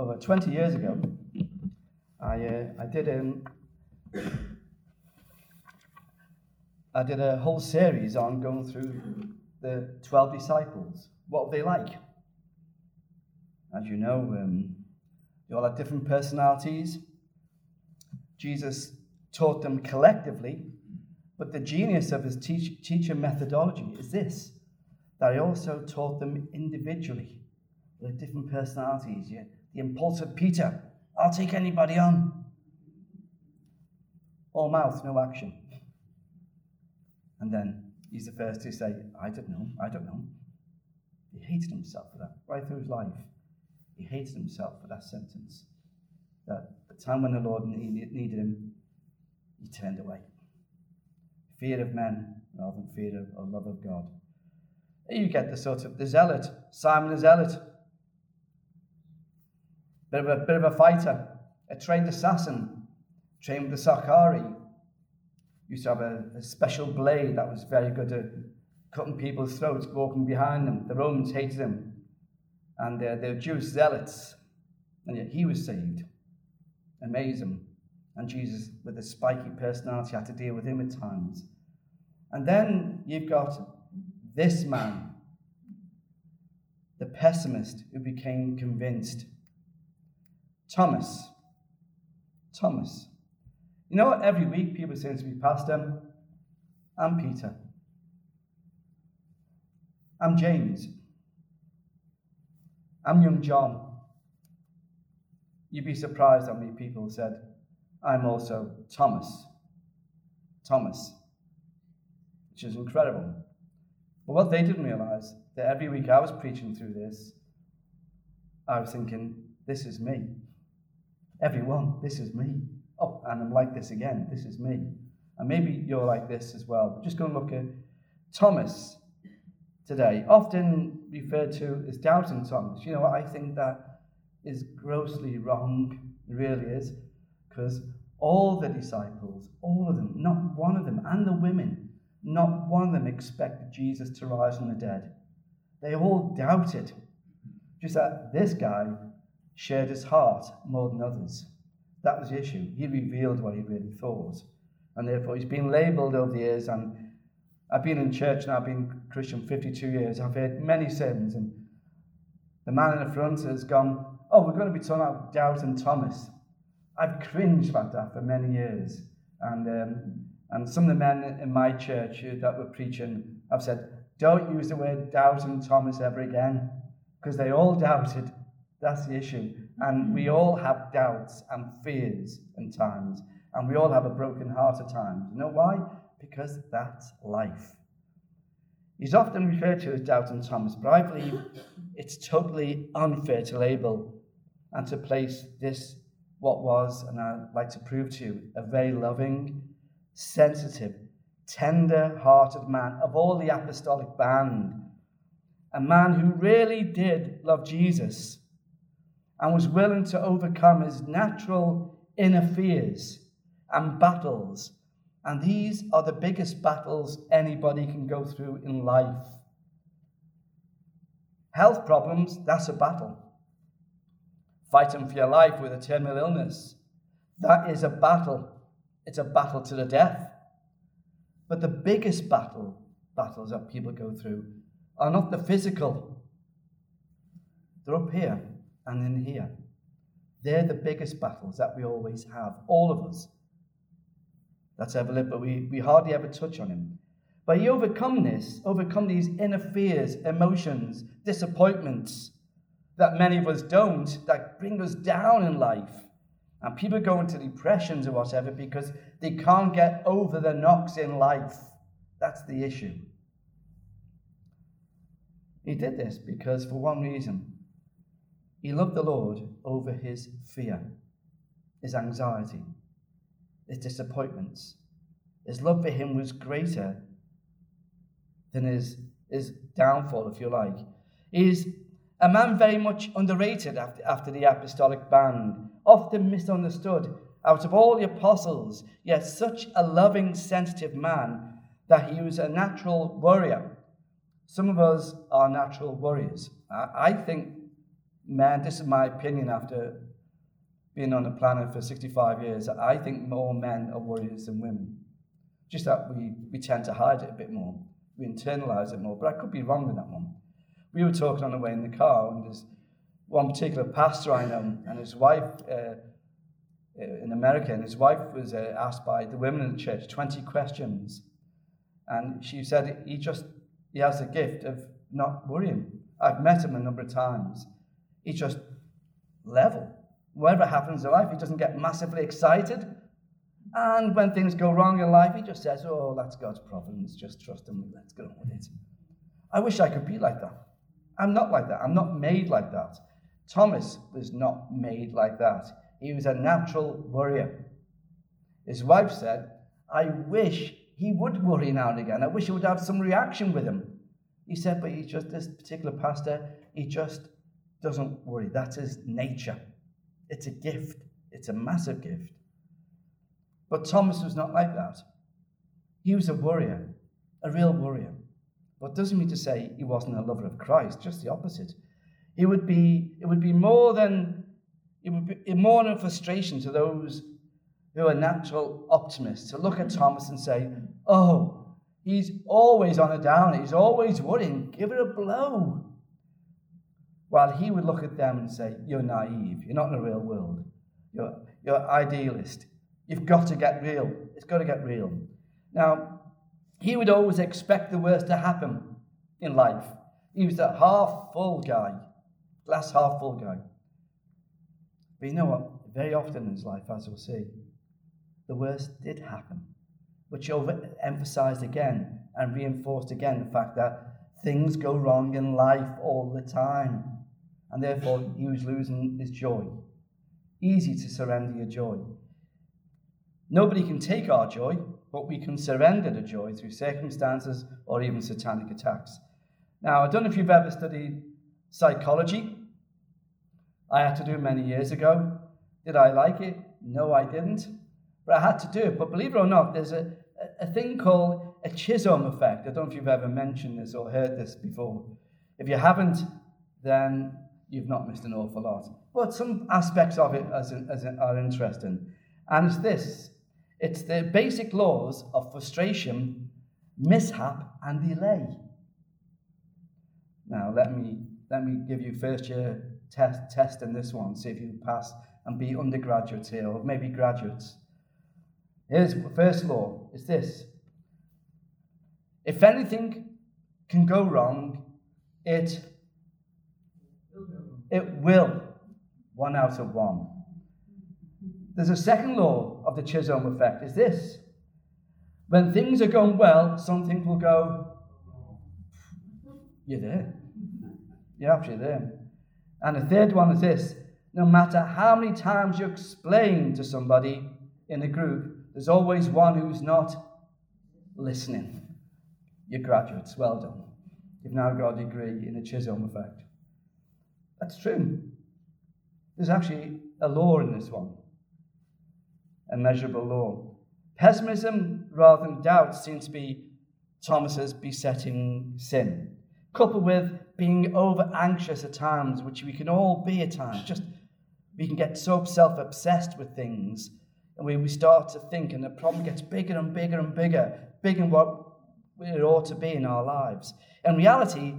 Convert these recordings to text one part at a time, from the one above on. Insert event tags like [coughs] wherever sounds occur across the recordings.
over 20 years ago, I, uh, I did um, I did a whole series on going through the 12 disciples. What were they like? As you know, um, they all had different personalities. Jesus taught them collectively, but the genius of his teach, teacher methodology is this that he also taught them individually with different personalities. Yeah? The impulsive Peter, I'll take anybody on. All mouth, no action. And then he's the first to say, I don't know, I don't know. He hated himself for that, right through his life. He hated himself for that sentence. That the time when the Lord needed him, he turned away. Fear of men rather than fear of or love of God. You get the sort of the zealot, Simon the zealot. Bit of a bit of a fighter, a trained assassin, trained with the Sicarii. Used to have a, a special blade that was very good at cutting people's throats, walking behind them. The Romans hated him, and uh, they were Jewish zealots, and yet he was saved. Amazing. And Jesus, with a spiky personality, had to deal with him at times. And then you've got this man, the pessimist who became convinced. Thomas. Thomas. You know what? Every week people say to me, Pastor, I'm Peter. I'm James. I'm young John. You'd be surprised how many people said, I'm also Thomas. Thomas. Which is incredible. But what they didn't realize, that every week I was preaching through this, I was thinking, this is me. Everyone, this is me. Oh, and I'm like this again. This is me. And maybe you're like this as well. Just go and look at Thomas today, often referred to as doubting Thomas. You know what? I think that is grossly wrong. It really is. Because all the disciples, all of them, not one of them, and the women, not one of them expected Jesus to rise from the dead. They all doubted. Just that this guy shared his heart more than others. That was the issue. He revealed what he really thought. And therefore, he's been labeled over the years. And I've been in church now, I've been Christian 52 years. I've heard many sermons. And the man in the front has gone, Oh, we're going to be talking about doubt and Thomas. I've cringed about that for many years. And um, and some of the men in my church that were preaching have said, don't use the word doubt and Thomas ever again, because they all doubted. That's the issue. And we all have doubts and fears in times, and we all have a broken heart at times. You know why? Because that's life. He's often referred to as doubting Thomas, but I believe it's totally unfair to label and to place this, what was, and I'd like to prove to you, a very loving, sensitive, tender hearted man of all the apostolic band. A man who really did love Jesus and was willing to overcome his natural inner fears and battles. And these are the biggest battles anybody can go through in life. Health problems, that's a battle. Fighting for your life with a terminal illness, that is a battle. It's a battle to the death. But the biggest battle, battles that people go through are not the physical. They're up here and in here. They're the biggest battles that we always have, all of us. That's ever lived, but we, we hardly ever touch on him. But he overcome this, overcome these inner fears, emotions, disappointments that many of us don't, that bring us down in life. And people go into depressions or whatever because they can't get over the knocks in life. That's the issue. He did this because, for one reason, he loved the Lord over his fear, his anxiety, his disappointments. His love for him was greater than his, his downfall, if you like. He's a man very much underrated after, after the apostolic band often misunderstood. Out of all the apostles, yet such a loving, sensitive man that he was a natural warrior. Some of us are natural warriors. I think men, this is my opinion after being on the planet for 65 years, I think more men are worriers than women. Just that we, we tend to hide it a bit more. We internalize it more. But I could be wrong with that one. We were talking on the way in the car, and there's one particular pastor I know, and his wife uh, uh in America, and his wife was uh, asked by the women in the church 20 questions. And she said he just he has a gift of not worrying. I've met him a number of times. He's just level. Whatever happens in life, he doesn't get massively excited. And when things go wrong in life, he just says, Oh, that's God's providence. Just trust him. Let's get on with it. I wish I could be like that. I'm not like that. I'm not made like that. Thomas was not made like that. He was a natural worrier. His wife said, I wish he would worry now and again. I wish he would have some reaction with him. He said, but he's just, this particular pastor, he just doesn't worry. That's his nature. It's a gift, it's a massive gift. But Thomas was not like that. He was a worrier, a real worrier. But doesn't mean to say he wasn't a lover of Christ, just the opposite. It would be, it would be more than it would be more than frustration to those who are natural optimists to look at Thomas and say, Oh, he's always on a down, he's always worrying, give it a blow. While he would look at them and say, You're naive, you're not in the real world, you're, you're idealist, you've got to get real, it's got to get real. Now, he would always expect the worst to happen in life. He was a half full guy, glass half full guy. But you know what? Very often in his life, as we'll see, the worst did happen, which overemphasized again and reinforced again the fact that things go wrong in life all the time. And therefore, he was losing his joy. Easy to surrender your joy. Nobody can take our joy, but we can surrender the joy through circumstances or even satanic attacks. Now, I don't know if you've ever studied psychology. I had to do many years ago. Did I like it? No, I didn't but I had to do it. But believe it or not, there's a, a thing called a Chisholm effect. I don't know if you've ever mentioned this or heard this before. If you haven't, then you've not missed an awful lot. But some aspects of it as, as are interesting. And it's this it's the basic laws of frustration, mishap, and delay. Now, let me, let me give you first year test, test in this one, see if you pass and be undergraduates here, or maybe graduates. Here's first law is this. If anything can go wrong, it it will. One out of one. There's a second law of the Chisholm effect, is this. When things are going well, something will go, you're there. You're actually there. And the third one is this no matter how many times you explain to somebody in a group there's always one who's not listening. You graduates, well done. You've now got a degree in the Chisholm effect. That's true. There's actually a law in this one, a measurable law. Pessimism rather than doubt seems to be Thomas's besetting sin, coupled with being over anxious at times, which we can all be at times. Just we can get so self obsessed with things and we, we start to think, and the problem gets bigger and bigger and bigger, bigger than what it ought to be in our lives. In reality,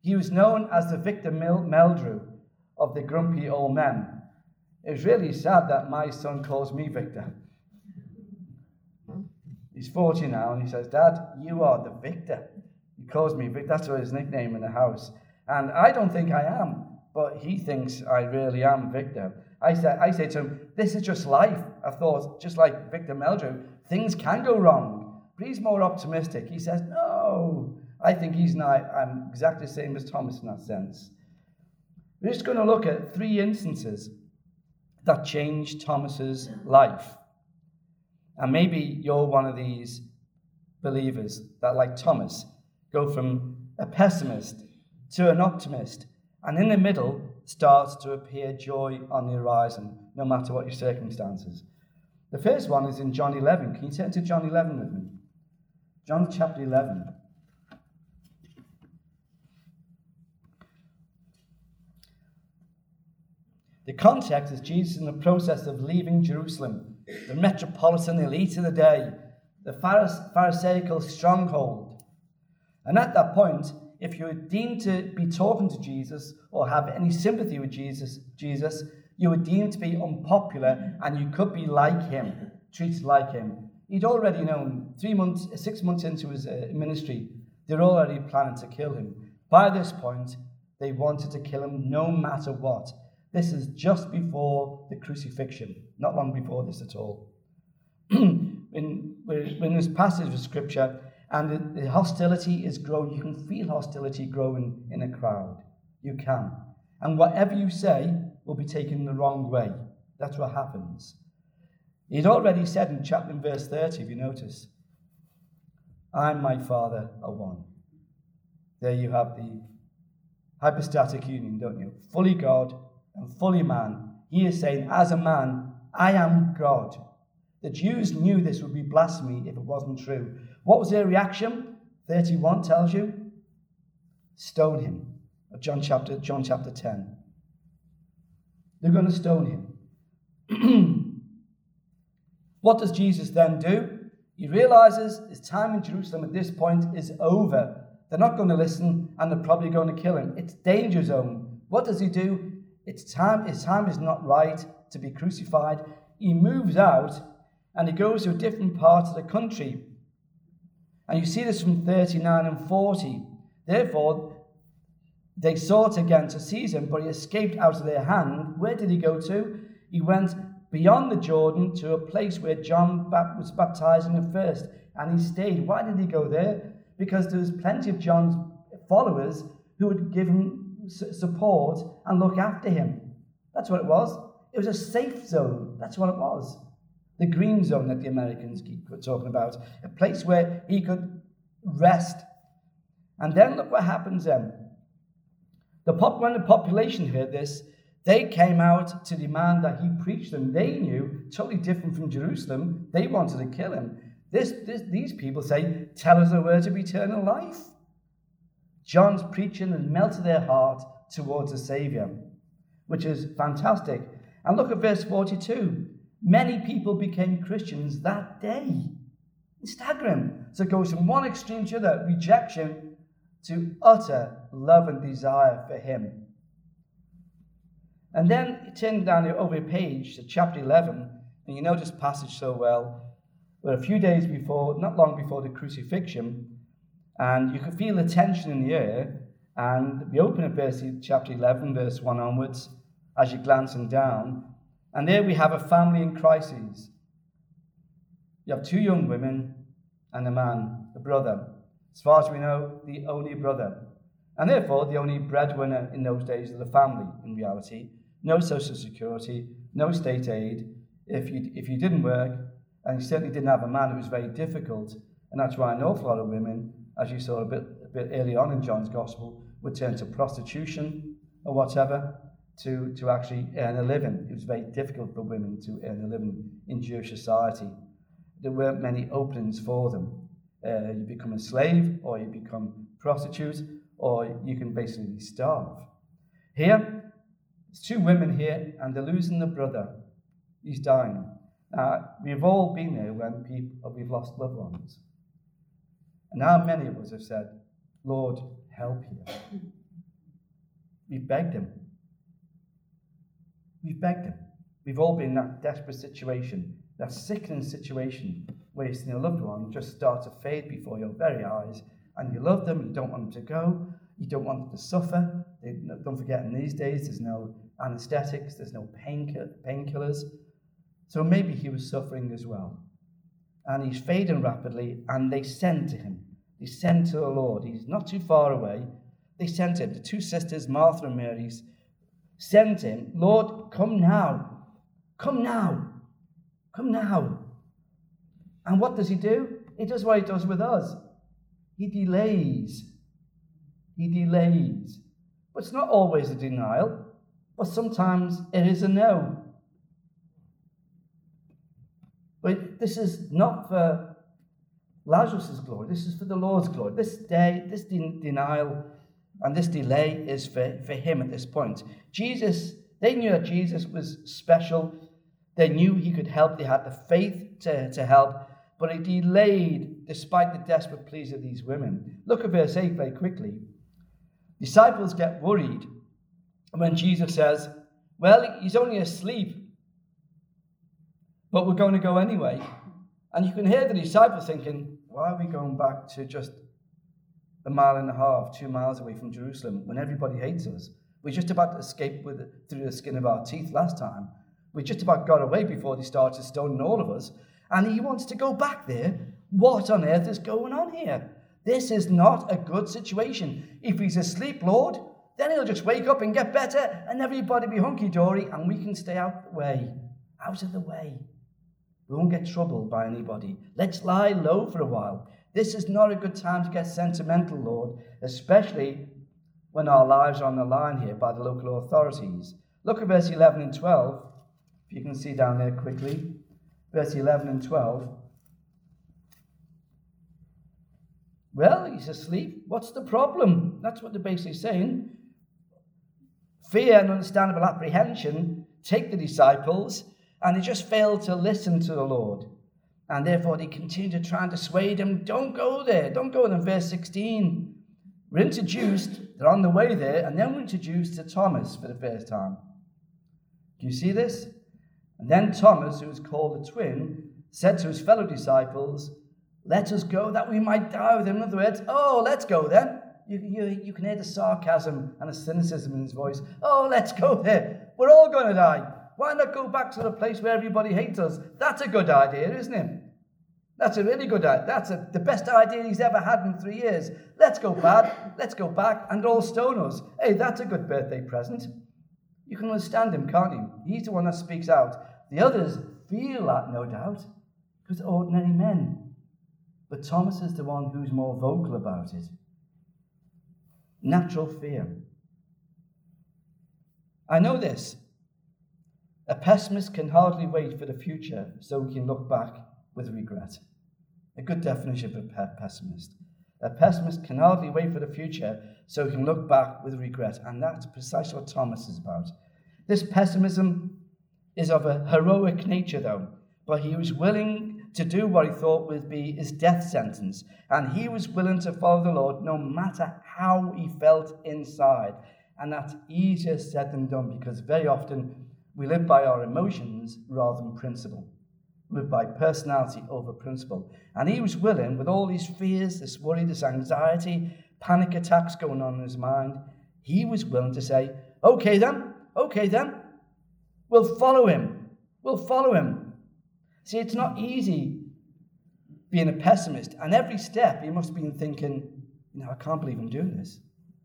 he was known as the Victor Meldrew of the grumpy old men. It's really sad that my son calls me Victor. He's 40 now, and he says, Dad, you are the Victor. He calls me Victor. That's his nickname in the house. And I don't think I am, but he thinks I really am Victor. I say, I say to him, This is just life. I thought, just like Victor Meldrew, things can go wrong. But he's more optimistic. He says, No. I think he's not, I'm exactly the same as Thomas in that sense. We're just going to look at three instances that changed Thomas's life. And maybe you're one of these believers that, like Thomas, go from a pessimist to an optimist, and in the middle, starts to appear joy on the horizon, no matter what your circumstances. The first one is in John 11. Can you turn to John 11 with me? John chapter 11. Context is Jesus in the process of leaving Jerusalem, the metropolitan elite of the day, the Pharisaical stronghold. And at that point, if you were deemed to be talking to Jesus or have any sympathy with Jesus, Jesus, you were deemed to be unpopular and you could be like him, treated like him. He'd already known three months, six months into his uh, ministry, they're already planning to kill him. By this point, they wanted to kill him no matter what. This is just before the crucifixion, not long before this at all. in, in this passage of scripture, and the, the hostility is growing, you can feel hostility growing in a crowd. You can. And whatever you say will be taken the wrong way. That's what happens. He'd already said in chapter in verse 30, if you notice, I and my Father are one. There you have the hypostatic union, don't you? Fully God and fully man. He is saying, as a man, I am God. The Jews knew this would be blasphemy if it wasn't true. What was their reaction? 31 tells you stone him. John chapter, John chapter 10. They're going to stone him. [clears throat] what does Jesus then do? He realizes his time in Jerusalem at this point is over. They're not going to listen and they're probably going to kill him. It's danger zone. What does he do? It's time, his time is not right to be crucified. He moves out and he goes to a different part of the country. And you see this from 39 and 40. Therefore, they sought again to seize him, but he escaped out of their hand. Where did he go to? He went beyond the Jordan to a place where John was baptizing him first, and he stayed. Why did he go there? Because there was plenty of John's followers who would give him support and look after him. That's what it was. It was a safe zone. That's what it was. The green zone that the Americans keep talking about, a place where he could rest. And then look what happens then. The pop, when the population heard this, they came out to demand that he preach them. They knew, totally different from Jerusalem, they wanted to kill him. This, this, these people say, Tell us the words of eternal life. John's preaching has melted their heart towards the Saviour, which is fantastic. And look at verse 42. Many people became Christians that day. It's staggering. So it goes from one extreme to the other rejection to utter love and desire for Him. And then turn down over a page to chapter 11, and you know this passage so well, where a few days before, not long before the crucifixion, and you can feel the tension in the air. And we open at verse chapter 11, verse 1 onwards, as you're glancing down. And there we have a family in crisis. You have two young women and a man, a brother. As far as we know, the only brother. And therefore, the only breadwinner in those days of the family, in reality. No social security, no state aid. If you, if you didn't work, and you certainly didn't have a man, it was very difficult. And that's why an awful lot of women, as you saw a bit, a bit early on in John's Gospel, would turn to prostitution or whatever to, to actually earn a living. It was very difficult for women to earn a living in Jewish society. There weren't many openings for them. Uh, you become a slave, or you become prostitute, or you can basically starve. Here, there's two women here, and they're losing their brother. He's dying. Now, we've all been there when people, we've lost loved ones. And how many of us have said, Lord, help you? We've begged him. We've begged him. We've all been in that desperate situation, that sickening situation where you've seen a loved one just start to fade before your very eyes, and you love them, you don't want them to go, you don't want them to suffer. Don't forget, in these days, there's no anesthetics, there's no painkillers. So maybe he was suffering as well. And he's fading rapidly, and they send to him. They send to the Lord. He's not too far away. They sent him. The two sisters, Martha and Mary, sent him, Lord, come now. Come now. Come now. And what does he do? He does what he does with us. He delays. He delays. But it's not always a denial, but sometimes it is a no. But this is not for Lazarus' glory, this is for the Lord's glory. This day, this de- denial and this delay is for, for him at this point. Jesus They knew that Jesus was special. They knew he could help. They had the faith to, to help, but he delayed despite the desperate pleas of these women. Look at verse 8 very quickly. Disciples get worried when Jesus says, Well, he's only asleep, but we're going to go anyway. And you can hear the disciples thinking, Why are we going back to just a mile and a half, two miles away from Jerusalem when everybody hates us? We're just about to escape with, through the skin of our teeth last time. We just about got away before they started stoning all of us. And he wants to go back there. What on earth is going on here? This is not a good situation. If he's asleep, Lord, then he'll just wake up and get better, and everybody be hunky dory, and we can stay out the way. Out of the way. We won't get troubled by anybody. Let's lie low for a while. This is not a good time to get sentimental, Lord, especially when our lives are on the line here by the local authorities. Look at verse 11 and 12, if you can see down there quickly. Verse 11 and 12. Well, he's asleep. What's the problem? That's what they're basically saying. Fear and understandable apprehension take the disciples, and they just failed to listen to the Lord. And therefore, they continue to try and dissuade him. Don't go there. Don't go there. Verse 16. We're introduced, they're on the way there, and then we're introduced to Thomas for the first time. Do you see this? And then Thomas, who is called the twin, said to his fellow disciples, let us go that we might die with him. In other words, oh, let's go then. You, you, you can hear the sarcasm and the cynicism in his voice. Oh, let's go there. We're all going to die. Why not go back to the place where everybody hates us? That's a good idea, isn't it? That's a really good idea. That's a, the best idea he's ever had in three years. Let's go back. Let's go back and all stone us. Hey, that's a good birthday present. You can understand him, can't you? He's the one that speaks out. The others feel that, no doubt, because ordinary men. But Thomas is the one who's more vocal about it. Natural fear. I know this. A pessimist can hardly wait for the future so he can look back with regret. A good definition of a pessimist. A pessimist can hardly wait for the future so he can look back with regret. And that's precisely what Thomas is about. This pessimism is of a heroic nature, though, but he was willing to do what he thought would be his death sentence. And he was willing to follow the Lord no matter how he felt inside. And that's easier said than done because very often we live by our emotions rather than principle. We live by personality over principle. And he was willing, with all these fears, this worry, this anxiety, panic attacks going on in his mind, he was willing to say, Okay then, okay then, we'll follow him. We'll follow him. See, it's not easy being a pessimist. And every step, he must have been thinking, you know, I can't believe I'm doing this.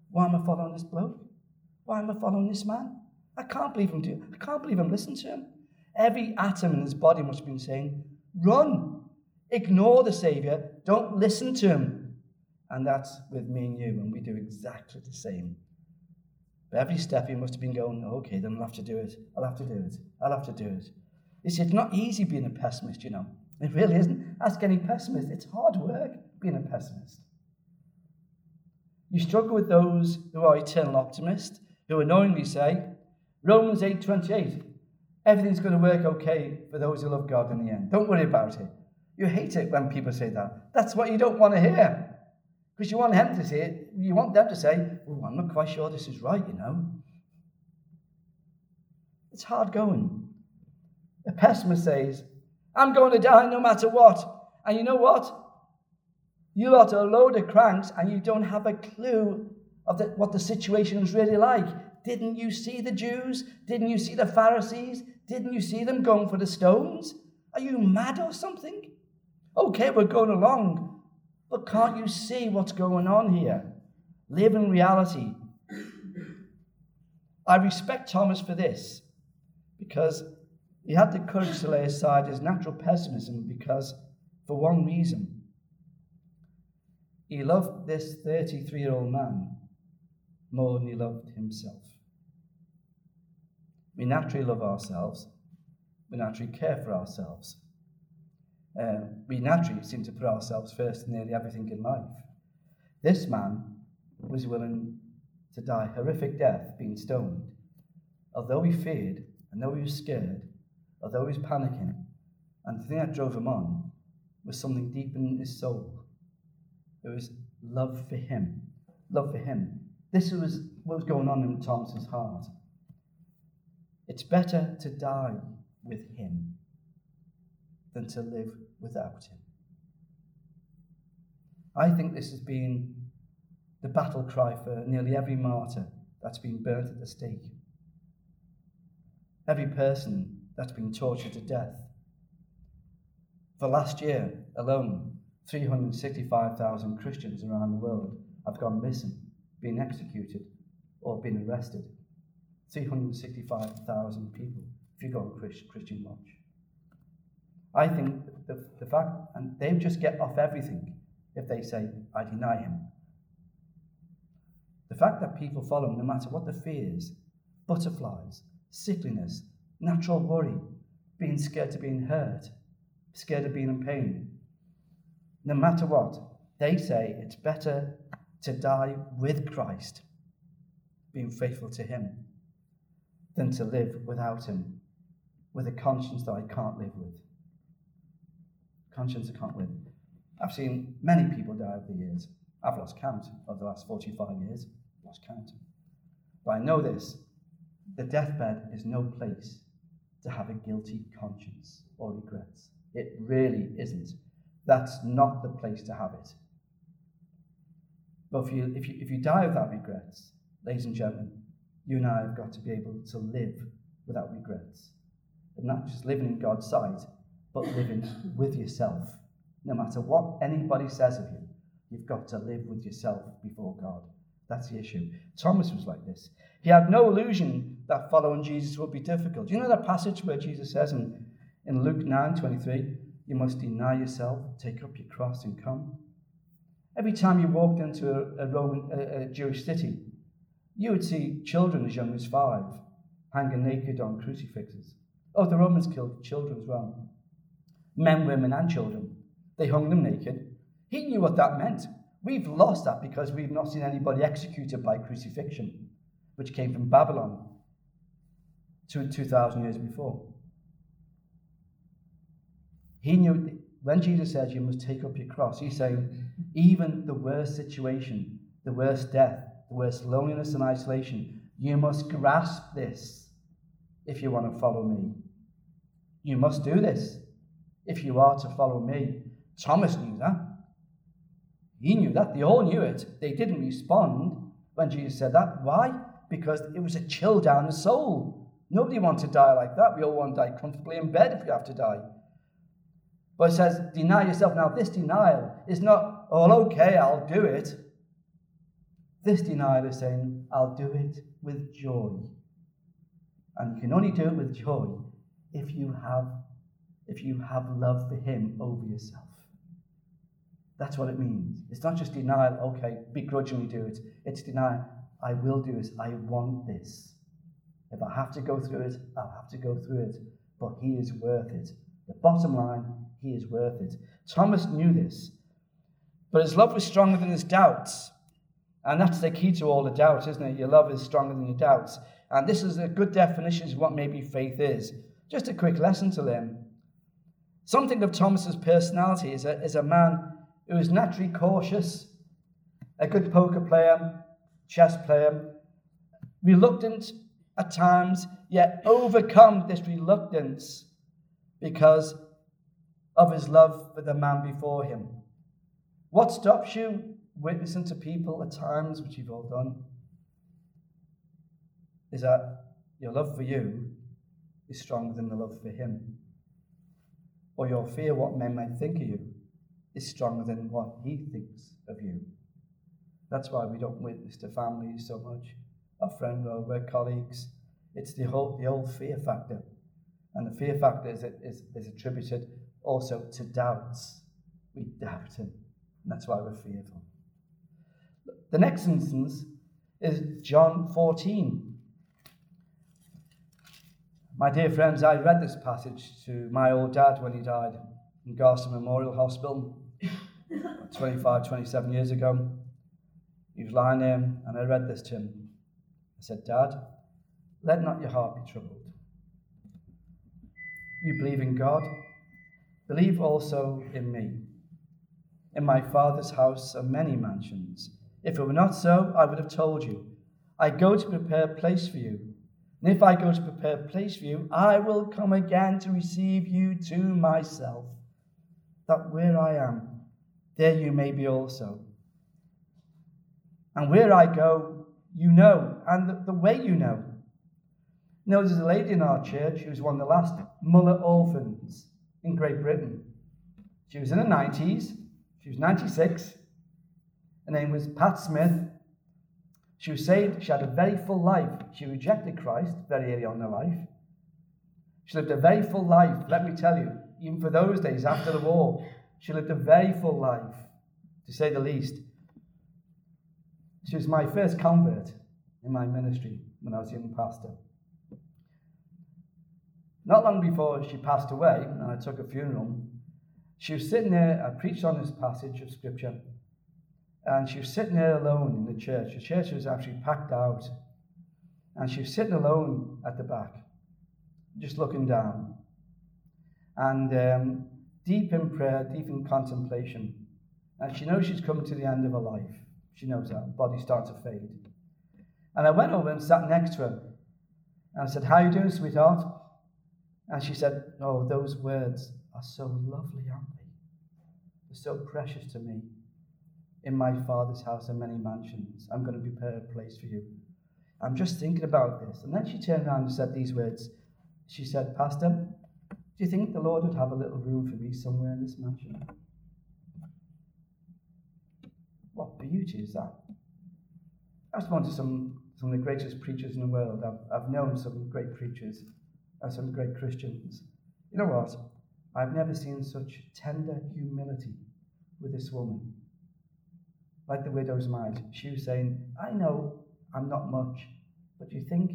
Why am I following this bloke? Why am I following this man? I can't believe I'm doing I can't believe I'm listening to him. Every atom in his body must have been saying, run. Ignore the Savior. Don't listen to him. And that's with me and you, and we do exactly the same. But every step he must have been going, okay, then I'll have to do it. I'll have to do it. I'll have to do it. You see, it's not easy being a pessimist, you know. It really isn't. Ask any pessimist. It's hard work being a pessimist. You struggle with those who are eternal optimists, who annoyingly say, Romans 8.28, everything's going to work okay for those who love God in the end. Don't worry about it. You hate it when people say that. That's what you don't want to hear. Because you want them to say it, you want them to say, Oh, I'm not quite sure this is right, you know. It's hard going. A pessimist says, I'm going to die no matter what. And you know what? You lot are a load of cranks and you don't have a clue of the, what the situation is really like. Didn't you see the Jews? Didn't you see the Pharisees? Didn't you see them going for the stones? Are you mad or something? Okay, we're going along, but can't you see what's going on here? Live in reality. I respect Thomas for this because he had the courage to lay aside his natural pessimism because, for one reason, he loved this 33 year old man more than he loved himself. We naturally love ourselves, we naturally care for ourselves. Uh, we naturally seem to put ourselves first in nearly everything in life. This man was willing to die horrific death, being stoned, although he feared, and though he was scared, although he was panicking, and the thing that drove him on was something deep in his soul. It was love for him. Love for him. This was what was going on in Thomas's heart. It's better to die with him than to live without him. I think this has been the battle cry for nearly every martyr that's been burnt at the stake, every person that's been tortured to death. For last year alone, 365,000 Christians around the world have gone missing, been executed, or been arrested. 365,000 people if you go on Christian Watch. I think the, the fact, and they just get off everything if they say, I deny him. The fact that people follow him, no matter what the fears, butterflies, sickliness, natural worry, being scared to being hurt, scared of being in pain, no matter what, they say it's better to die with Christ, being faithful to him, than to live without him, with a conscience that I can't live with. Conscience I can't live. I've seen many people die over the years. I've lost count of the last 45 years. Lost count. But I know this the deathbed is no place to have a guilty conscience or regrets. It really isn't. That's not the place to have it. But if you, if you, if you die without regrets, ladies and gentlemen, you and I have got to be able to live without regrets. And not just living in God's sight, but living with yourself. No matter what anybody says of you, you've got to live with yourself before God. That's the issue. Thomas was like this. He had no illusion that following Jesus would be difficult. You know that passage where Jesus says in, in Luke 9 23, you must deny yourself, take up your cross, and come? Every time you walked into a, a Roman, a, a Jewish city, you would see children as young as five hanging naked on crucifixes. Oh, the Romans killed children as well men, women, and children. They hung them naked. He knew what that meant. We've lost that because we've not seen anybody executed by crucifixion, which came from Babylon 2,000 years before. He knew when Jesus said, You must take up your cross, he's saying, even the worst situation, the worst death, worst loneliness and isolation, you must grasp this if you want to follow me. You must do this if you are to follow me. Thomas knew that. He knew that. They all knew it. They didn't respond when Jesus said that. Why? Because it was a chill down the soul. Nobody wants to die like that. We all want to die comfortably in bed if we have to die. But it says, deny yourself. Now, this denial is not, oh, okay, I'll do it. This denial is saying, I'll do it with joy. And you can only do it with joy if you have if you have love for Him over yourself. That's what it means. It's not just denial, okay, begrudgingly do it. It's denial, I will do this. I want this. If I have to go through it, I'll have to go through it. But He is worth it. The bottom line, He is worth it. Thomas knew this. But his love was stronger than his doubts. And that's the key to all the doubts, isn't it? Your love is stronger than your doubts. And this is a good definition of what maybe faith is. Just a quick lesson to learn. Something of Thomas's personality is a, is a man who is naturally cautious, a good poker player, chess player, reluctant at times, yet overcome this reluctance because of his love for the man before him. What stops you witnessing to people at times, which you've all done, is that your love for you is stronger than the love for him or your fear what men might think of you is stronger than what he thinks of you. That's why we don't witness to families so much, our friends or work colleagues. It's the whole the old fear factor. And the fear factor is, is, is attributed also to doubts. We doubt him. And that's why we're fearful. The next instance is John 14. My dear friends, I read this passage to my old dad when he died in Garston Memorial Hospital [coughs] 25, 27 years ago. He was lying there, and I read this to him. I said, Dad, let not your heart be troubled. You believe in God, believe also in me. In my Father's house are many mansions. If it were not so, I would have told you. I go to prepare a place for you. And if I go to prepare a place for you, I will come again to receive you to myself, that where I am, there you may be also. And where I go, you know, and the, the way you know. You know, there's a lady in our church who was one of the last Muller orphans in Great Britain. She was in her 90s, she was 96. Her name was Pat Smith. She was saved, she had a very full life. She rejected Christ very early on in her life. She lived a very full life, let me tell you, even for those days after the war. She lived a very full life, to say the least. She was my first convert in my ministry when I was a young pastor. Not long before she passed away, and I took a funeral, she was sitting there, I preached on this passage of scripture, and she was sitting there alone in the church. The church was actually packed out, and she was sitting alone at the back, just looking down, and um, deep in prayer, deep in contemplation. And she knows she's come to the end of her life. She knows that. Her body starts to fade. And I went over and sat next to her, and I said, How are you doing, sweetheart? And she said, Oh, those words are so lovely, aren't they? They're so precious to me. In my Father's house are many mansions. I'm going to prepare a place for you. I'm just thinking about this. And then she turned around and said these words. She said, Pastor, do you think the Lord would have a little room for me somewhere in this mansion? What beauty is that? I've spoken to some, some of the greatest preachers in the world. I've, I've known some great preachers and some great Christians. You know what? I've never seen such tender humility with this woman. Like the widow's mite, she was saying, I know I'm not much, but do you think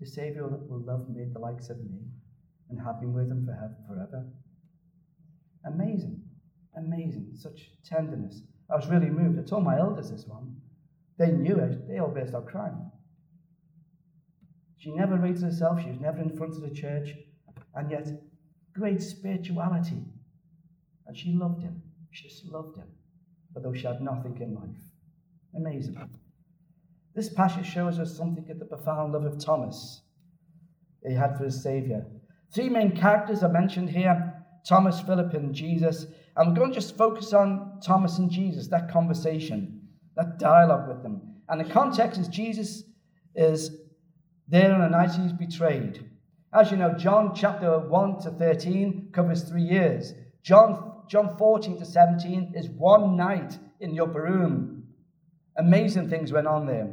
the Saviour will love me, the likes of me, and have been with him for forever? Amazing, amazing, such tenderness. I was really moved. I told my elders this one. They knew it, they all burst out crying. She never rated herself, she was never in front of the church, and yet great spirituality. And she loved him. She just loved him, although she had nothing in life. Amazing. This passage shows us something of the profound love of Thomas he had for his Saviour. Three main characters are mentioned here Thomas, Philip, and Jesus. And we're going to just focus on Thomas and Jesus, that conversation, that dialogue with them. And the context is Jesus is there on the night he's betrayed. As you know, John chapter 1 to 13 covers three years. John, John 14 to 17 is one night in the upper room. Amazing things went on there.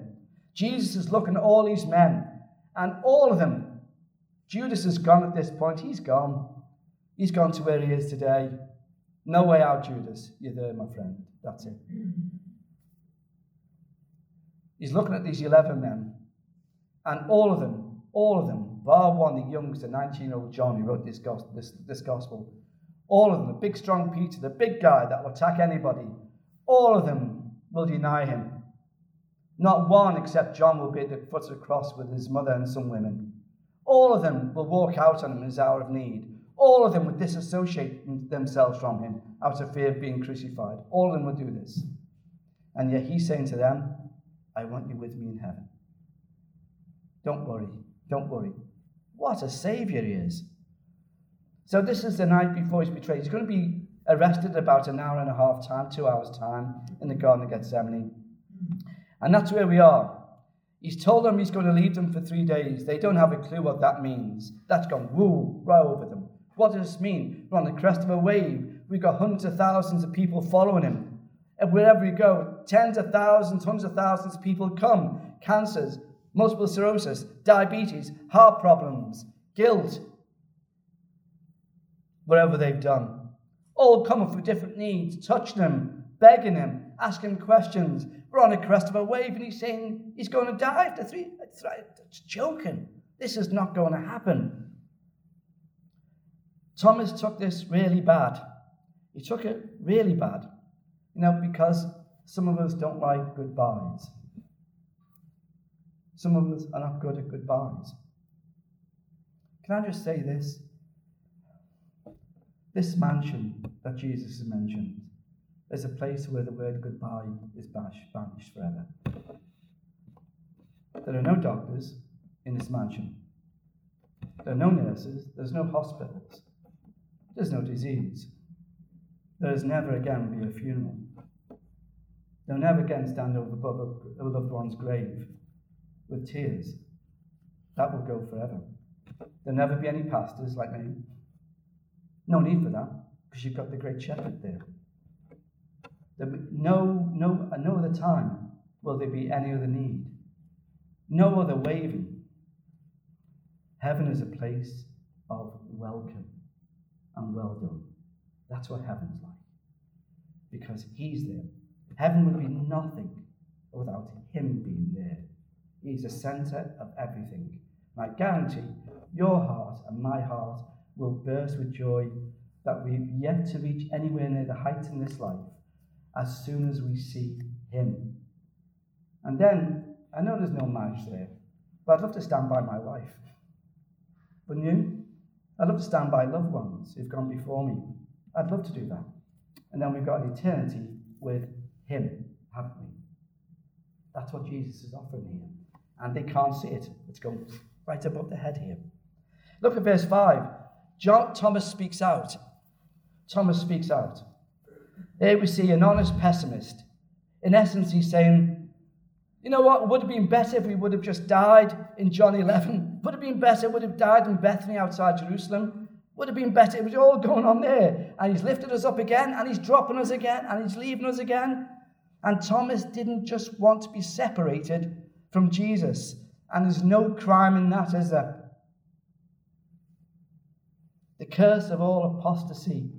Jesus is looking at all these men, and all of them, Judas is gone at this point. He's gone. He's gone to where he is today. No way out, Judas. You're there, my friend. That's it. He's looking at these 11 men, and all of them, all of them, bar one, the youngest, youngster, 19 year old John, who wrote this this, this gospel, all of them, the big, strong Peter, the big guy that will attack anybody, all of them will deny him. Not one except John will be at the foot of the cross with his mother and some women. All of them will walk out on him in his hour of need. All of them would disassociate themselves from him out of fear of being crucified. All of them would do this. And yet he's saying to them, I want you with me in heaven. Don't worry. Don't worry. What a savior he is. So, this is the night before he's betrayed. He's going to be arrested about an hour and a half time, two hours' time, in the Garden of Gethsemane. And that's where we are. He's told them he's going to leave them for three days. They don't have a clue what that means. That's gone woo right over them. What does this mean? We're on the crest of a wave. We've got hundreds of thousands of people following him. And wherever we go, tens of thousands, hundreds of thousands of people come. Cancers, multiple sclerosis, diabetes, heart problems, guilt, whatever they've done. All coming for different needs, touching him, begging him, asking questions. We're on the crest of a wave, and he's saying he's going to die after three. It's joking. This is not going to happen. Thomas took this really bad. He took it really bad. You know, because some of us don't like goodbyes. Some of us are not good at goodbyes. Can I just say this? This mansion that Jesus has mentioned is a place where the word goodbye is banished forever. There are no doctors in this mansion. There are no nurses. There's no hospitals. There's no disease. There is never again be a funeral. They'll never again stand over above a loved one's grave with tears. That will go forever. There'll never be any pastors like me. No need for that, because you've got the great shepherd there. no, no, no other time will there be any other need. No other waving. Heaven is a place of welcome and well done. That's what heaven's like. Because he's there. Heaven would be nothing without him being there. He's the center of everything. And I guarantee your heart and my heart will burst with joy that we've yet to reach anywhere near the heights in this life as soon as we see him. And then, I know there's no marriage there, but I'd love to stand by my wife. Wouldn't you? I'd love to stand by loved ones who've gone before me. I'd love to do that. And then we've got an eternity with him, haven't we? That's what Jesus is offering here. And they can't see it. It's going right above the head here. Look at verse 5. John Thomas speaks out. Thomas speaks out. Here we see an honest pessimist. In essence, he's saying, you know what? Would have been better if we would have just died in John 11. Would have been better, would have died in Bethany outside Jerusalem. Would have been better. It was all going on there. And he's lifted us up again, and he's dropping us again, and he's leaving us again. And Thomas didn't just want to be separated from Jesus. And there's no crime in that, is there? The curse of all apostasy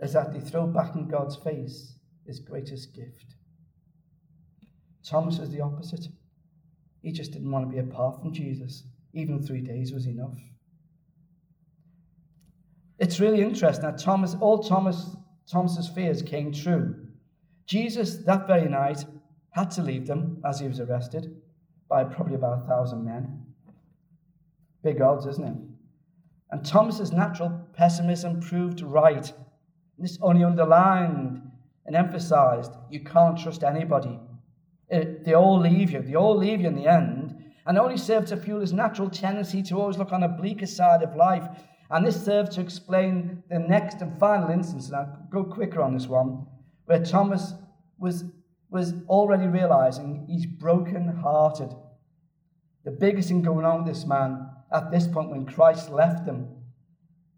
is that they throw back in God's face his greatest gift. Thomas was the opposite. He just didn't want to be apart from Jesus. Even three days was enough. It's really interesting that Thomas, all Thomas, Thomas's fears came true. Jesus, that very night, had to leave them as he was arrested by probably about a thousand men. Big odds, isn't it? And Thomas's natural pessimism proved right. This only underlined and emphasized you can't trust anybody. It, they all leave you. They all leave you in the end. And only serve to fuel his natural tendency to always look on a bleaker side of life. And this served to explain the next and final instance, and I'll go quicker on this one, where Thomas was, was already realizing he's broken hearted. The biggest thing going on with this man at this point when Christ left them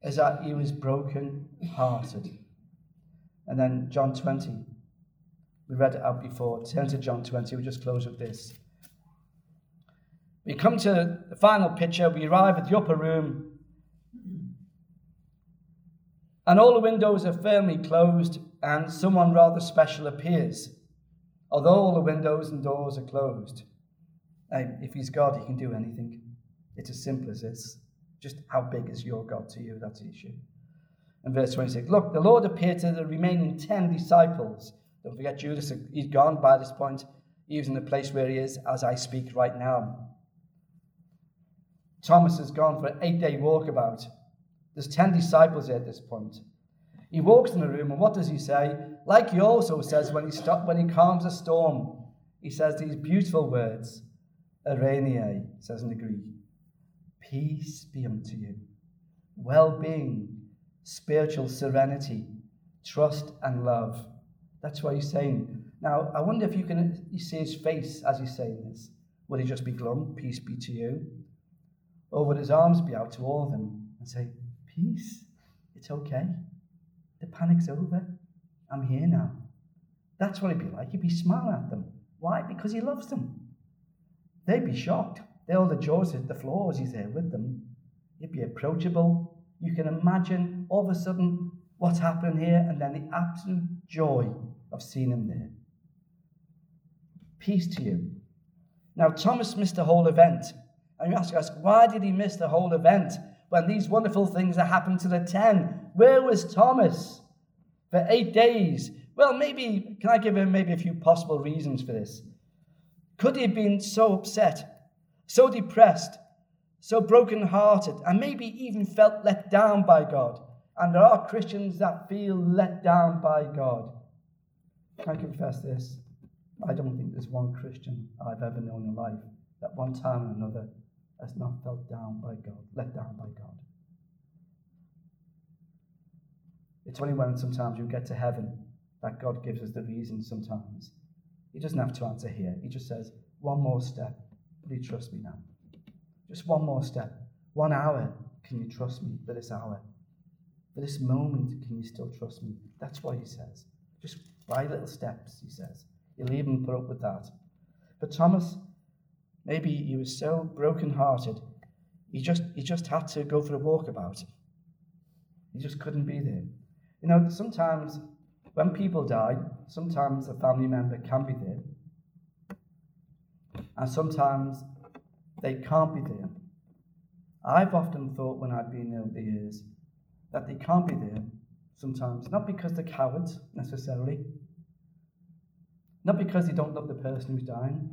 is that he was broken hearted. And then John 20. We read it out before. Turn to John 20. We'll just close with this. We come to the final picture. We arrive at the upper room. And all the windows are firmly closed, and someone rather special appears. Although all the windows and doors are closed. If he's God, he can do anything. It's as simple as this. Just how big is your God to you? That's the issue. And verse 26 Look, the Lord appeared to the remaining 10 disciples. Don't forget Judas, he's gone by this point. He's in the place where he is as I speak right now. Thomas has gone for an eight day walkabout. There's 10 disciples at this point. He walks in the room, and what does he say? Like he also says when he, stop, when he calms a storm, he says these beautiful words, Eirene, says in the Greek, peace be unto you, well being, spiritual serenity, trust, and love. That's what he's saying. Now, I wonder if you can see his face as he's saying this. Would he just be glum, peace be to you? Or would his arms be out to all of them and say, Peace, it's okay. The panic's over. I'm here now. That's what he'd be like. He'd be smiling at them. Why? Because he loves them. They'd be shocked. The hit the floor as he's there with them. He'd be approachable. You can imagine all of a sudden what's happening here, and then the absolute joy of seeing him there. Peace to you. Now, Thomas missed the whole event. And you ask us, why did he miss the whole event when these wonderful things are happened to the ten? Where was Thomas for eight days? Well, maybe, can I give him maybe a few possible reasons for this? Could he have been so upset, so depressed, so broken-hearted, and maybe even felt let down by God. And there are Christians that feel let down by God. I confess this. I don't think there's one Christian I've ever known in life that one time or another has not felt down by God, let down by God. It's only when sometimes you get to heaven that God gives us the reason sometimes. He doesn't have to answer here. He just says, one more step. Will you trust me now? Just one more step. One hour. Can you trust me for this hour? For this moment, can you still trust me? That's what he says. Just by little steps, he says. He'll even put up with that. But Thomas, maybe he was so broken-hearted, he just, he just had to go for a walkabout. He just couldn't be there. You know, sometimes when people die, sometimes a family member can be there, and sometimes they can't be there. I've often thought when I've been over the years that they can't be there sometimes, not because they're cowards necessarily, not because they don't love the person who's dying,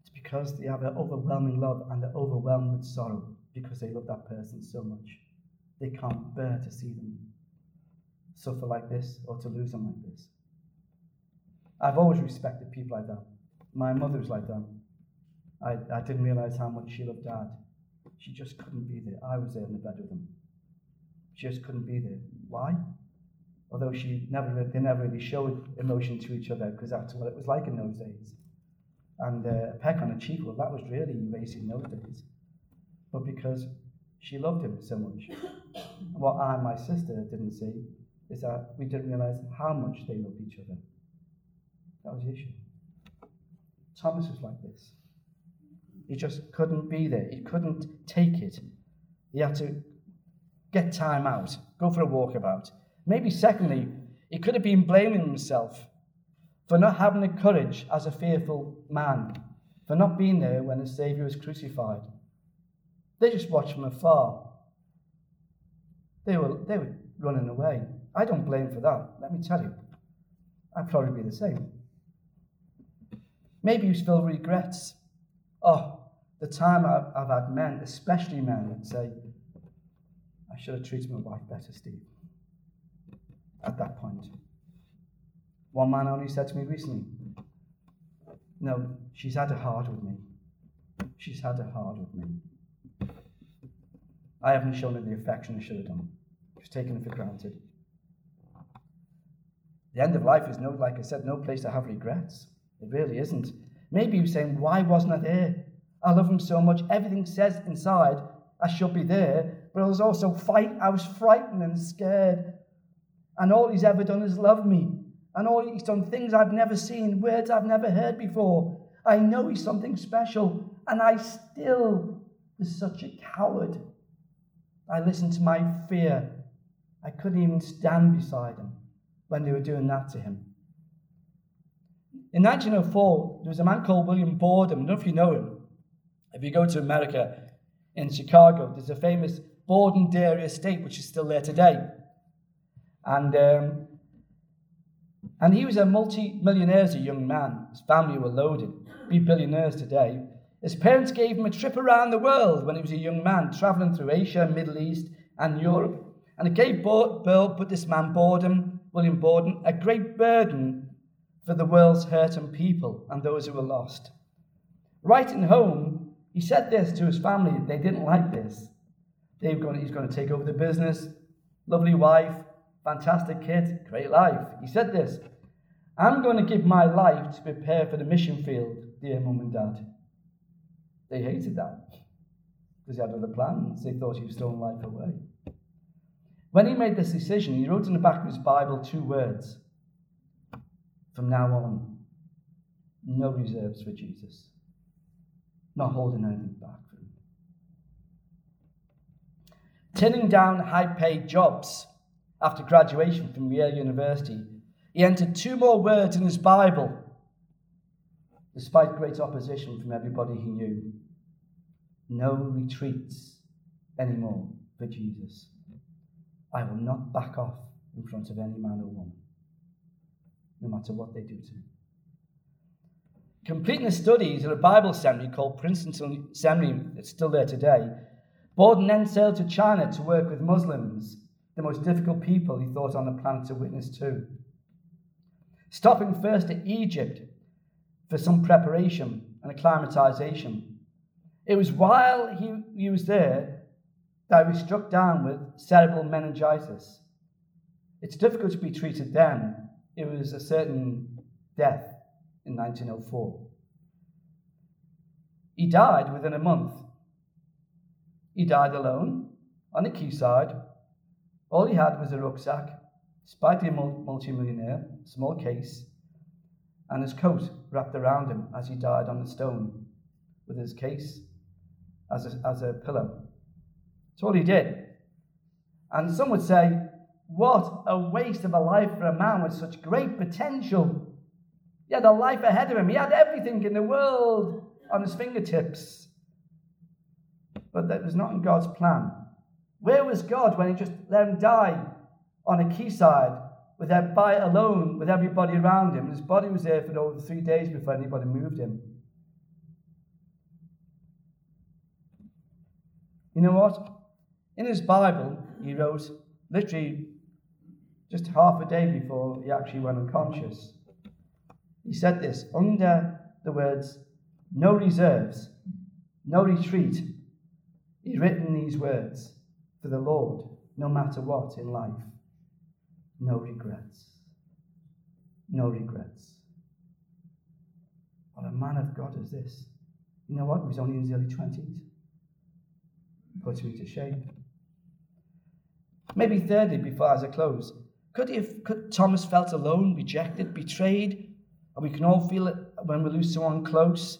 it's because they have an overwhelming love and they're overwhelmed with sorrow because they love that person so much. They can't bear to see them suffer like this or to lose them like this. I've always respected people like that. My mother was like that. I, I didn't realize how much she loved dad. She just couldn't be there. I was there in the bed with them. She just couldn't be there. Why? Although she never, they never really showed emotion to each other because that's what it was like in those days. And uh, a peck on the cheek, well, that was really racing those days. But because she loved him so much. [coughs] What I and my sister didn't see is that we didn't realize how much they loved each other. That was the issue. Thomas was like this. He just couldn't be there. He couldn't take it. He had to get time out, go for a walkabout. Maybe, secondly, he could have been blaming himself for not having the courage as a fearful man, for not being there when the Saviour was crucified. They just watched from afar. They were, they were running away. I don't blame for that, let me tell you. I'd probably be the same. Maybe you still regrets. Oh, the time I've, I've had men, especially men, that say, I should have treated my wife better, Steve. At that point. One man only said to me recently, No, she's had it hard with me. She's had it hard with me. I haven't shown her the affection I should have done. She's taken it for granted. The end of life is no, like I said, no place to have regrets. It really isn't. Maybe you're saying, Why wasn't I there? I love him so much. Everything says inside I should be there, but I was also fight. I was frightened and scared. And all he's ever done is love me. And all he's done things I've never seen, words I've never heard before. I know he's something special, and I still was such a coward. I listened to my fear. I couldn't even stand beside him when they were doing that to him. In 1904, there was a man called William Borden. I don't know if you know him. If you go to America, in Chicago, there's a famous Borden Dairy Estate, which is still there today. And, um, and he was a multi-millionaire as a young man. His family were loaded, be billionaires today. His parents gave him a trip around the world when he was a young man, traveling through Asia, Middle East, and Europe. And it gave Bill, put this man Borden, William Borden, a great burden for the world's hurt and people and those who were lost. Writing home, he said this to his family. They didn't like this. They going, he's going to take over the business. Lovely wife, fantastic kid, great life. He said this I'm going to give my life to prepare for the mission field, dear mum and dad. They hated that because he had other plans. They thought he was throwing life away. When he made this decision, he wrote in the back of his Bible two words from now on, no reserves for Jesus. Not holding anything back for him. Turning down high paid jobs after graduation from Yale University, he entered two more words in his Bible, despite great opposition from everybody he knew. No retreats anymore for Jesus. I will not back off in front of any man or woman no matter what they do to me. completing his studies at a Bible seminary called Princeton Seminary, it's still there today, Borden then sailed to China to work with Muslims, the most difficult people he thought on the planet to witness to. Stopping first at Egypt for some preparation and acclimatization. It was while he, he was there that he was struck down with cerebral meningitis. It's difficult to be treated then. It was a certain death in 1904. He died within a month. He died alone on the quayside. All he had was a rucksack, despite a multi-millionaire, small case, and his coat wrapped around him as he died on the stone, with his case as a, as a pillow. That's all he did. And some would say, what a waste of a life for a man with such great potential. He had a life ahead of him. He had everything in the world on his fingertips. But that was not in God's plan. Where was God when he just let him die on a quayside with that by alone with everybody around him? His body was there for over three days before anybody moved him. You know what? In his Bible, he wrote literally just half a day before he actually went unconscious. He said this under the words, no reserves, no retreat. He's written these words for the Lord, no matter what in life. No regrets. No regrets. What a man of God is this. You know what? He was only in his early 20s. Puts me to shame. Maybe thirdly, before as I close, could, he have, could Thomas felt alone, rejected, betrayed? And we can all feel it when we lose someone close.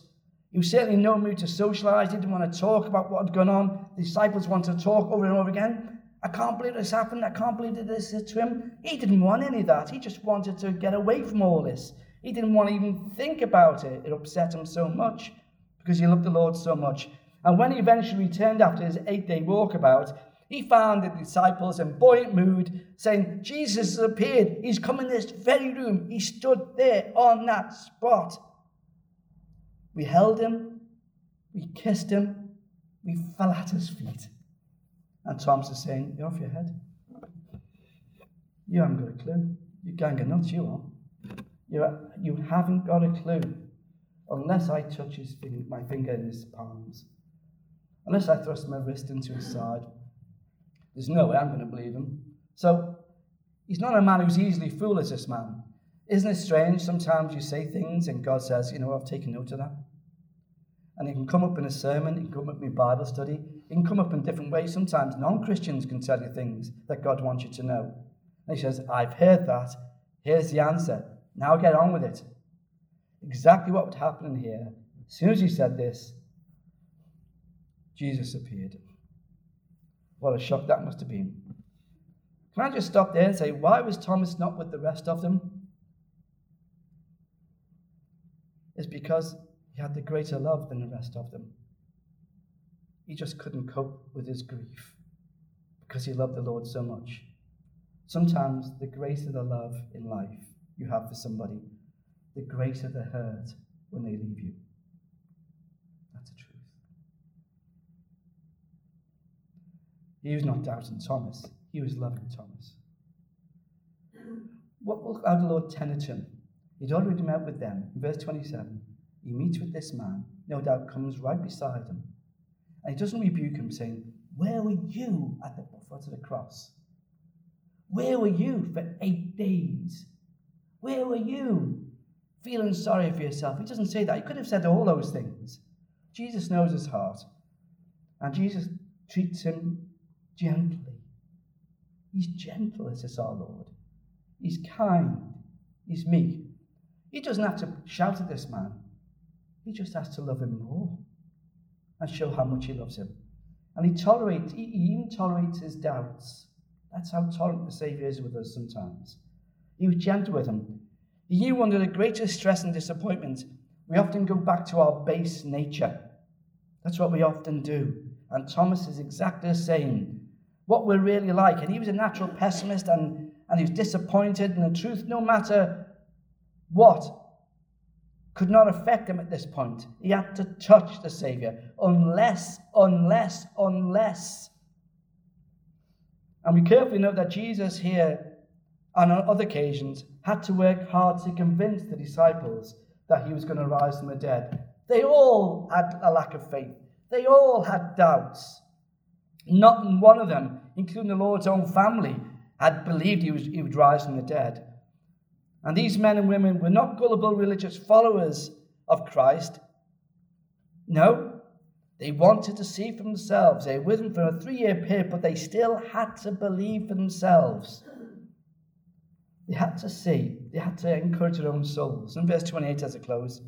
He was certainly in no mood to socialize. He didn't want to talk about what had gone on. The disciples wanted to talk over and over again. I can't believe this happened. I can't believe that this is to him. He didn't want any of that. He just wanted to get away from all this. He didn't want to even think about it. It upset him so much because he loved the Lord so much. And when he eventually returned after his eight day walkabout, he found the disciples in buoyant mood, saying, Jesus has appeared. He's come in this very room. He stood there on that spot. We held him, we kissed him, we fell at his feet. And Thomas is saying, You're off your head. You haven't got a clue. You're gang nuts, you are. You're, you haven't got a clue unless I touch his finger, my finger in his palms, unless I thrust my wrist into his side there's no way I'm going to believe him. So he's not a man who's easily fooled this man. Isn't it strange? Sometimes you say things and God says, you know, I've taken note of that. And it can come up in a sermon, it can come up in Bible study, it can come up in different ways. Sometimes non Christians can tell you things that God wants you to know. And he says, I've heard that. Here's the answer. Now get on with it. Exactly what would happen here. As soon as he said this, Jesus appeared. What a shock that must have been. Can I just stop there and say, why was Thomas not with the rest of them? It's because he had the greater love than the rest of them. He just couldn't cope with his grief because he loved the Lord so much. Sometimes the greater the love in life you have for somebody, the greater the hurt when they leave you. He was not doubting Thomas, he was loving Thomas. What will our Lord tend him? He'd already met with them. In verse 27, he meets with this man, no doubt comes right beside him. And he doesn't rebuke him, saying, Where were you at the foot of the cross? Where were you for eight days? Where were you? Feeling sorry for yourself. He doesn't say that. He could have said all those things. Jesus knows his heart. And Jesus treats him gently. He's gentle, as is our Lord. He's kind. He's meek. He doesn't have to shout at this man. He just has to love him more and show how much he loves him. And he tolerates, he even tolerates his doubts. That's how tolerant the Savior is with us sometimes. He was gentle with him. He knew under the greatest stress and disappointment, we often go back to our base nature. That's what we often do. And Thomas is exactly the same what we're really like. And he was a natural pessimist and, and he was disappointed. And the truth, no matter what, could not affect him at this point. He had to touch the Savior, unless, unless, unless. And we carefully note that Jesus here and on other occasions had to work hard to convince the disciples that he was going to rise from the dead. They all had a lack of faith, they all had doubts. Not one of them, including the Lord's own family, had believed he, was, he would rise from the dead. And these men and women were not gullible religious followers of Christ. No, they wanted to see for themselves. They were with him for a three year period, but they still had to believe for themselves. They had to see, they had to encourage their own souls. In verse 28, as it close,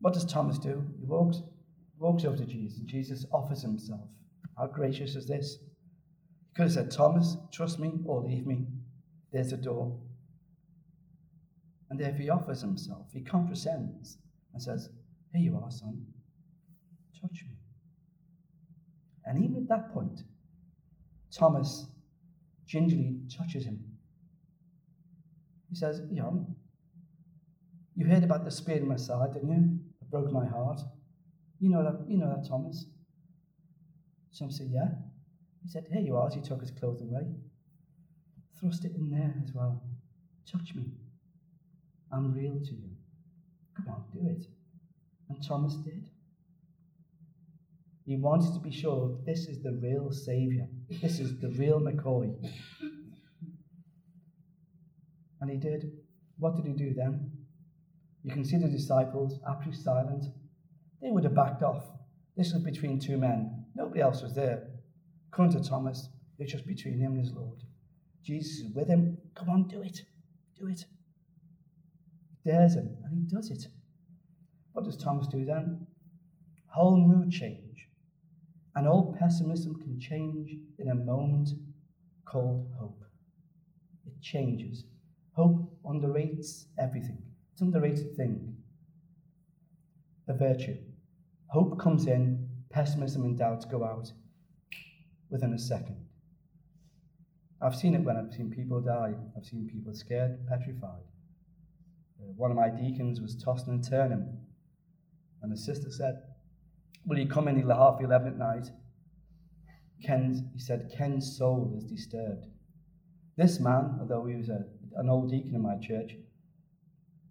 what does Thomas do? He walks, walks over to Jesus, and Jesus offers himself. How gracious is this? He could have said, Thomas, trust me or leave me. There's the door. And if he offers himself, he condescends and says, Here you are, son. Touch me. And even at that point, Thomas gingerly touches him. He says, Young, you heard about the spear in my side, didn't you? It broke my heart. You know that, you know that, Thomas. Some said, Yeah. He said, Here you are, as he took his clothes away. Thrust it in there as well. Touch me. I'm real to you. Come on, do it. And Thomas did. He wanted to be sure this is the real Saviour. This is the real McCoy. And he did. What did he do then? You can see the disciples, absolutely silent. They would have backed off. This was between two men. Nobody else was there. Come to Thomas. It's just between him and his Lord. Jesus is with him. Come on, do it. Do it He dares him, and he does it. What does Thomas do then? Whole mood change. And all pessimism can change in a moment called hope. It changes. Hope underrates everything. It's an underrated thing. A virtue. Hope comes in, pessimism and doubts go out within a second. I've seen it when I've seen people die. I've seen people scared, petrified. Uh, one of my deacons was tossing and turning. And the sister said, Will you come in at half 11 at night? Ken's, he said, Ken's soul is disturbed. This man, although he was a, an old deacon in my church,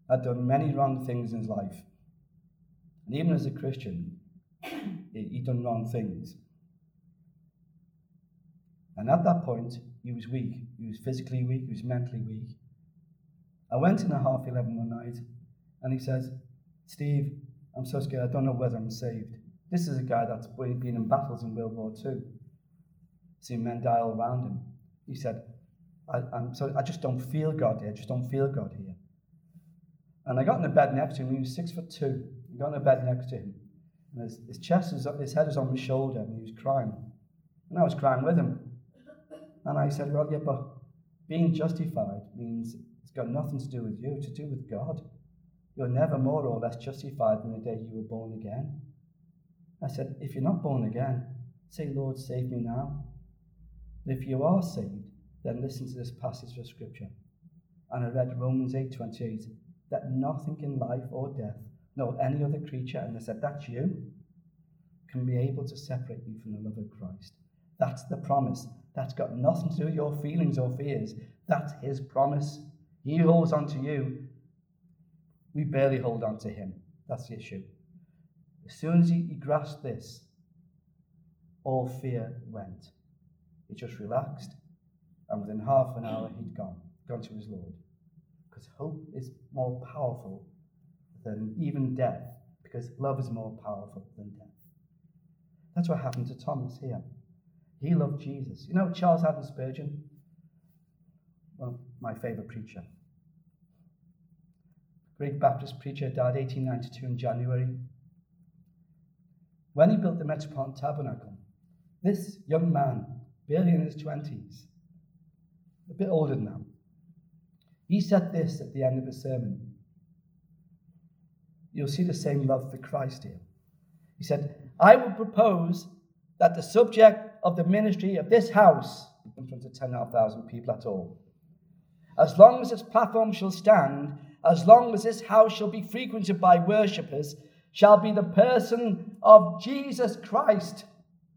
had done many wrong things in his life. And even as a Christian, he, he'd done wrong things. And at that point, he was weak. He was physically weak, he was mentally weak. I went in at half 11 one night and he says, Steve, I'm so scared, I don't know whether I'm saved. This is a guy that's been in battles in World War II, seen men die all around him. He said, I, am so, I just don't feel God here, I just don't feel God here. And I got in the bed next to him, he was six foot two. I got in the bed next to him. And his, his chest, is, his head was on my shoulder, and he was crying. And I was crying with him. And I said, Well, yeah, but being justified means it's got nothing to do with you, to do with God. You're never more or less justified than the day you were born again. I said, if you're not born again, say, Lord, save me now. And if you are saved, then listen to this passage of Scripture. And I read Romans 8:28, that nothing in life or death, nor any other creature, and they said, that's you, can be able to separate you from the love of Christ. That's the promise. That's got nothing to do with your feelings or fears. That's his promise. He holds on to you. We barely hold on to him. That's the issue. As soon as he, he grasped this, all fear went. He just relaxed, and within half an hour, he'd gone, gone to his Lord. Because hope is more powerful than even death, because love is more powerful than death. That's what happened to Thomas here. He loved Jesus. You know Charles Haddon Spurgeon? Well, my favorite preacher. Great Baptist preacher, died 1892 in January. When he built the Metropolitan Tabernacle, this young man, barely in his 20s, a bit older now, he said this at the end of his sermon. You'll see the same love for Christ here. He said, I would propose that the subject of the ministry of this house, in front of 10,500 people at all, as long as its platform shall stand as long as this house shall be frequented by worshippers, shall be the person of Jesus Christ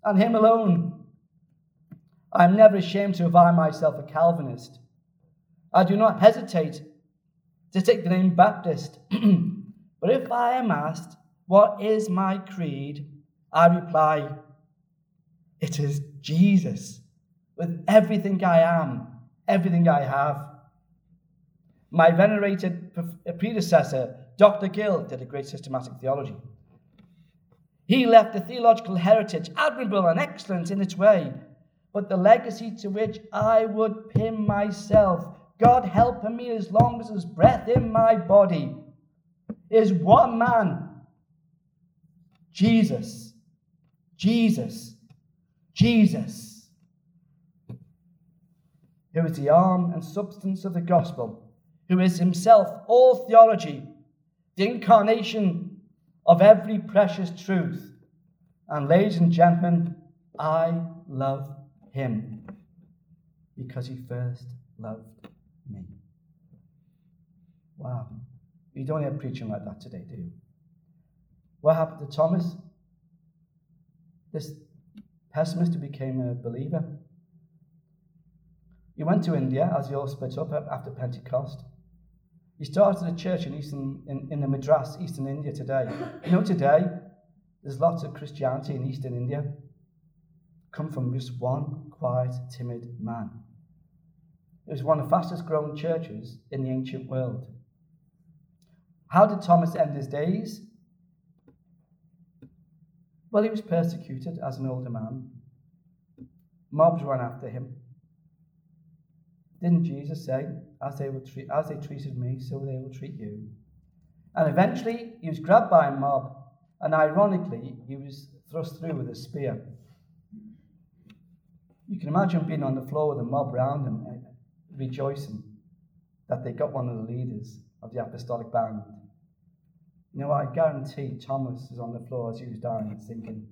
and Him alone. I am never ashamed to avow myself a Calvinist. I do not hesitate to take the name Baptist. [clears throat] but if I am asked, What is my creed? I reply, It is Jesus, with everything I am, everything I have. My venerated uh, predecessor, Dr. Gill, did a great systematic theology. He left a theological heritage, admirable and excellent in its way, but the legacy to which I would pin myself, God helping me as long as there's breath in my body, is one man Jesus. Jesus. Jesus. Who is the arm and substance of the gospel, who is himself all theology, the incarnation of every precious truth. And, ladies and gentlemen, I love him because he first loved me. Wow. You don't hear preaching like that today, do you? What happened to Thomas? This pessimist who became a believer. He went to India as he all split up after Pentecost. He started a church in Eastern in, in the Madras, Eastern India today. You know, today there's lots of Christianity in Eastern India. Come from just one quiet, timid man. It was one of the fastest growing churches in the ancient world. How did Thomas end his days? Well, he was persecuted as an older man. Mobs ran after him. Didn't Jesus say, as they, treat, as they treated me, so they will treat you? And eventually, he was grabbed by a mob, and ironically, he was thrust through with a spear. You can imagine being on the floor with a mob around him, eh, rejoicing that they got one of the leaders of the apostolic band. You know what? I guarantee Thomas is on the floor as he was dying, thinking,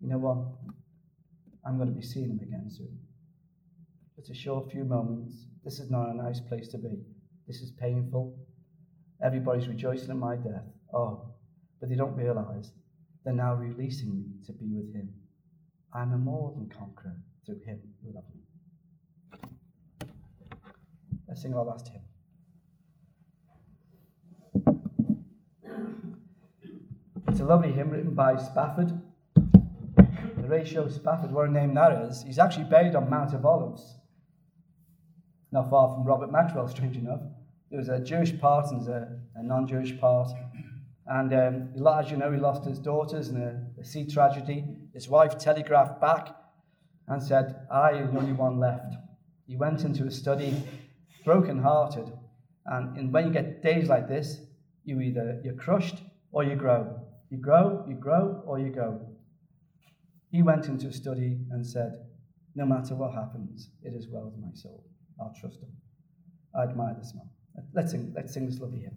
you know what? I'm going to be seeing him again soon. It's a short few moments. This is not a nice place to be. This is painful. Everybody's rejoicing at my death. Oh, but they don't realize they're now releasing me to be with him. I'm a more than conqueror through him who loved me. Let's sing our last hymn. It's a lovely hymn written by Spafford. Horatio Spafford, what a name that is. He's actually buried on Mount of Olives, not far from Robert Maxwell, strange enough. There was a Jewish part and a, a non Jewish part. And um, as you know, he lost his daughters in a, a sea tragedy. His wife telegraphed back and said, I am the only one left. He went into a study, broken hearted. And, and when you get days like this, you either you're crushed or you grow. You grow, you grow, or you go. He went into a study and said, No matter what happens, it is well with my soul. I'll trust him. I admire this man. Let's sing, let's sing this lovely hymn.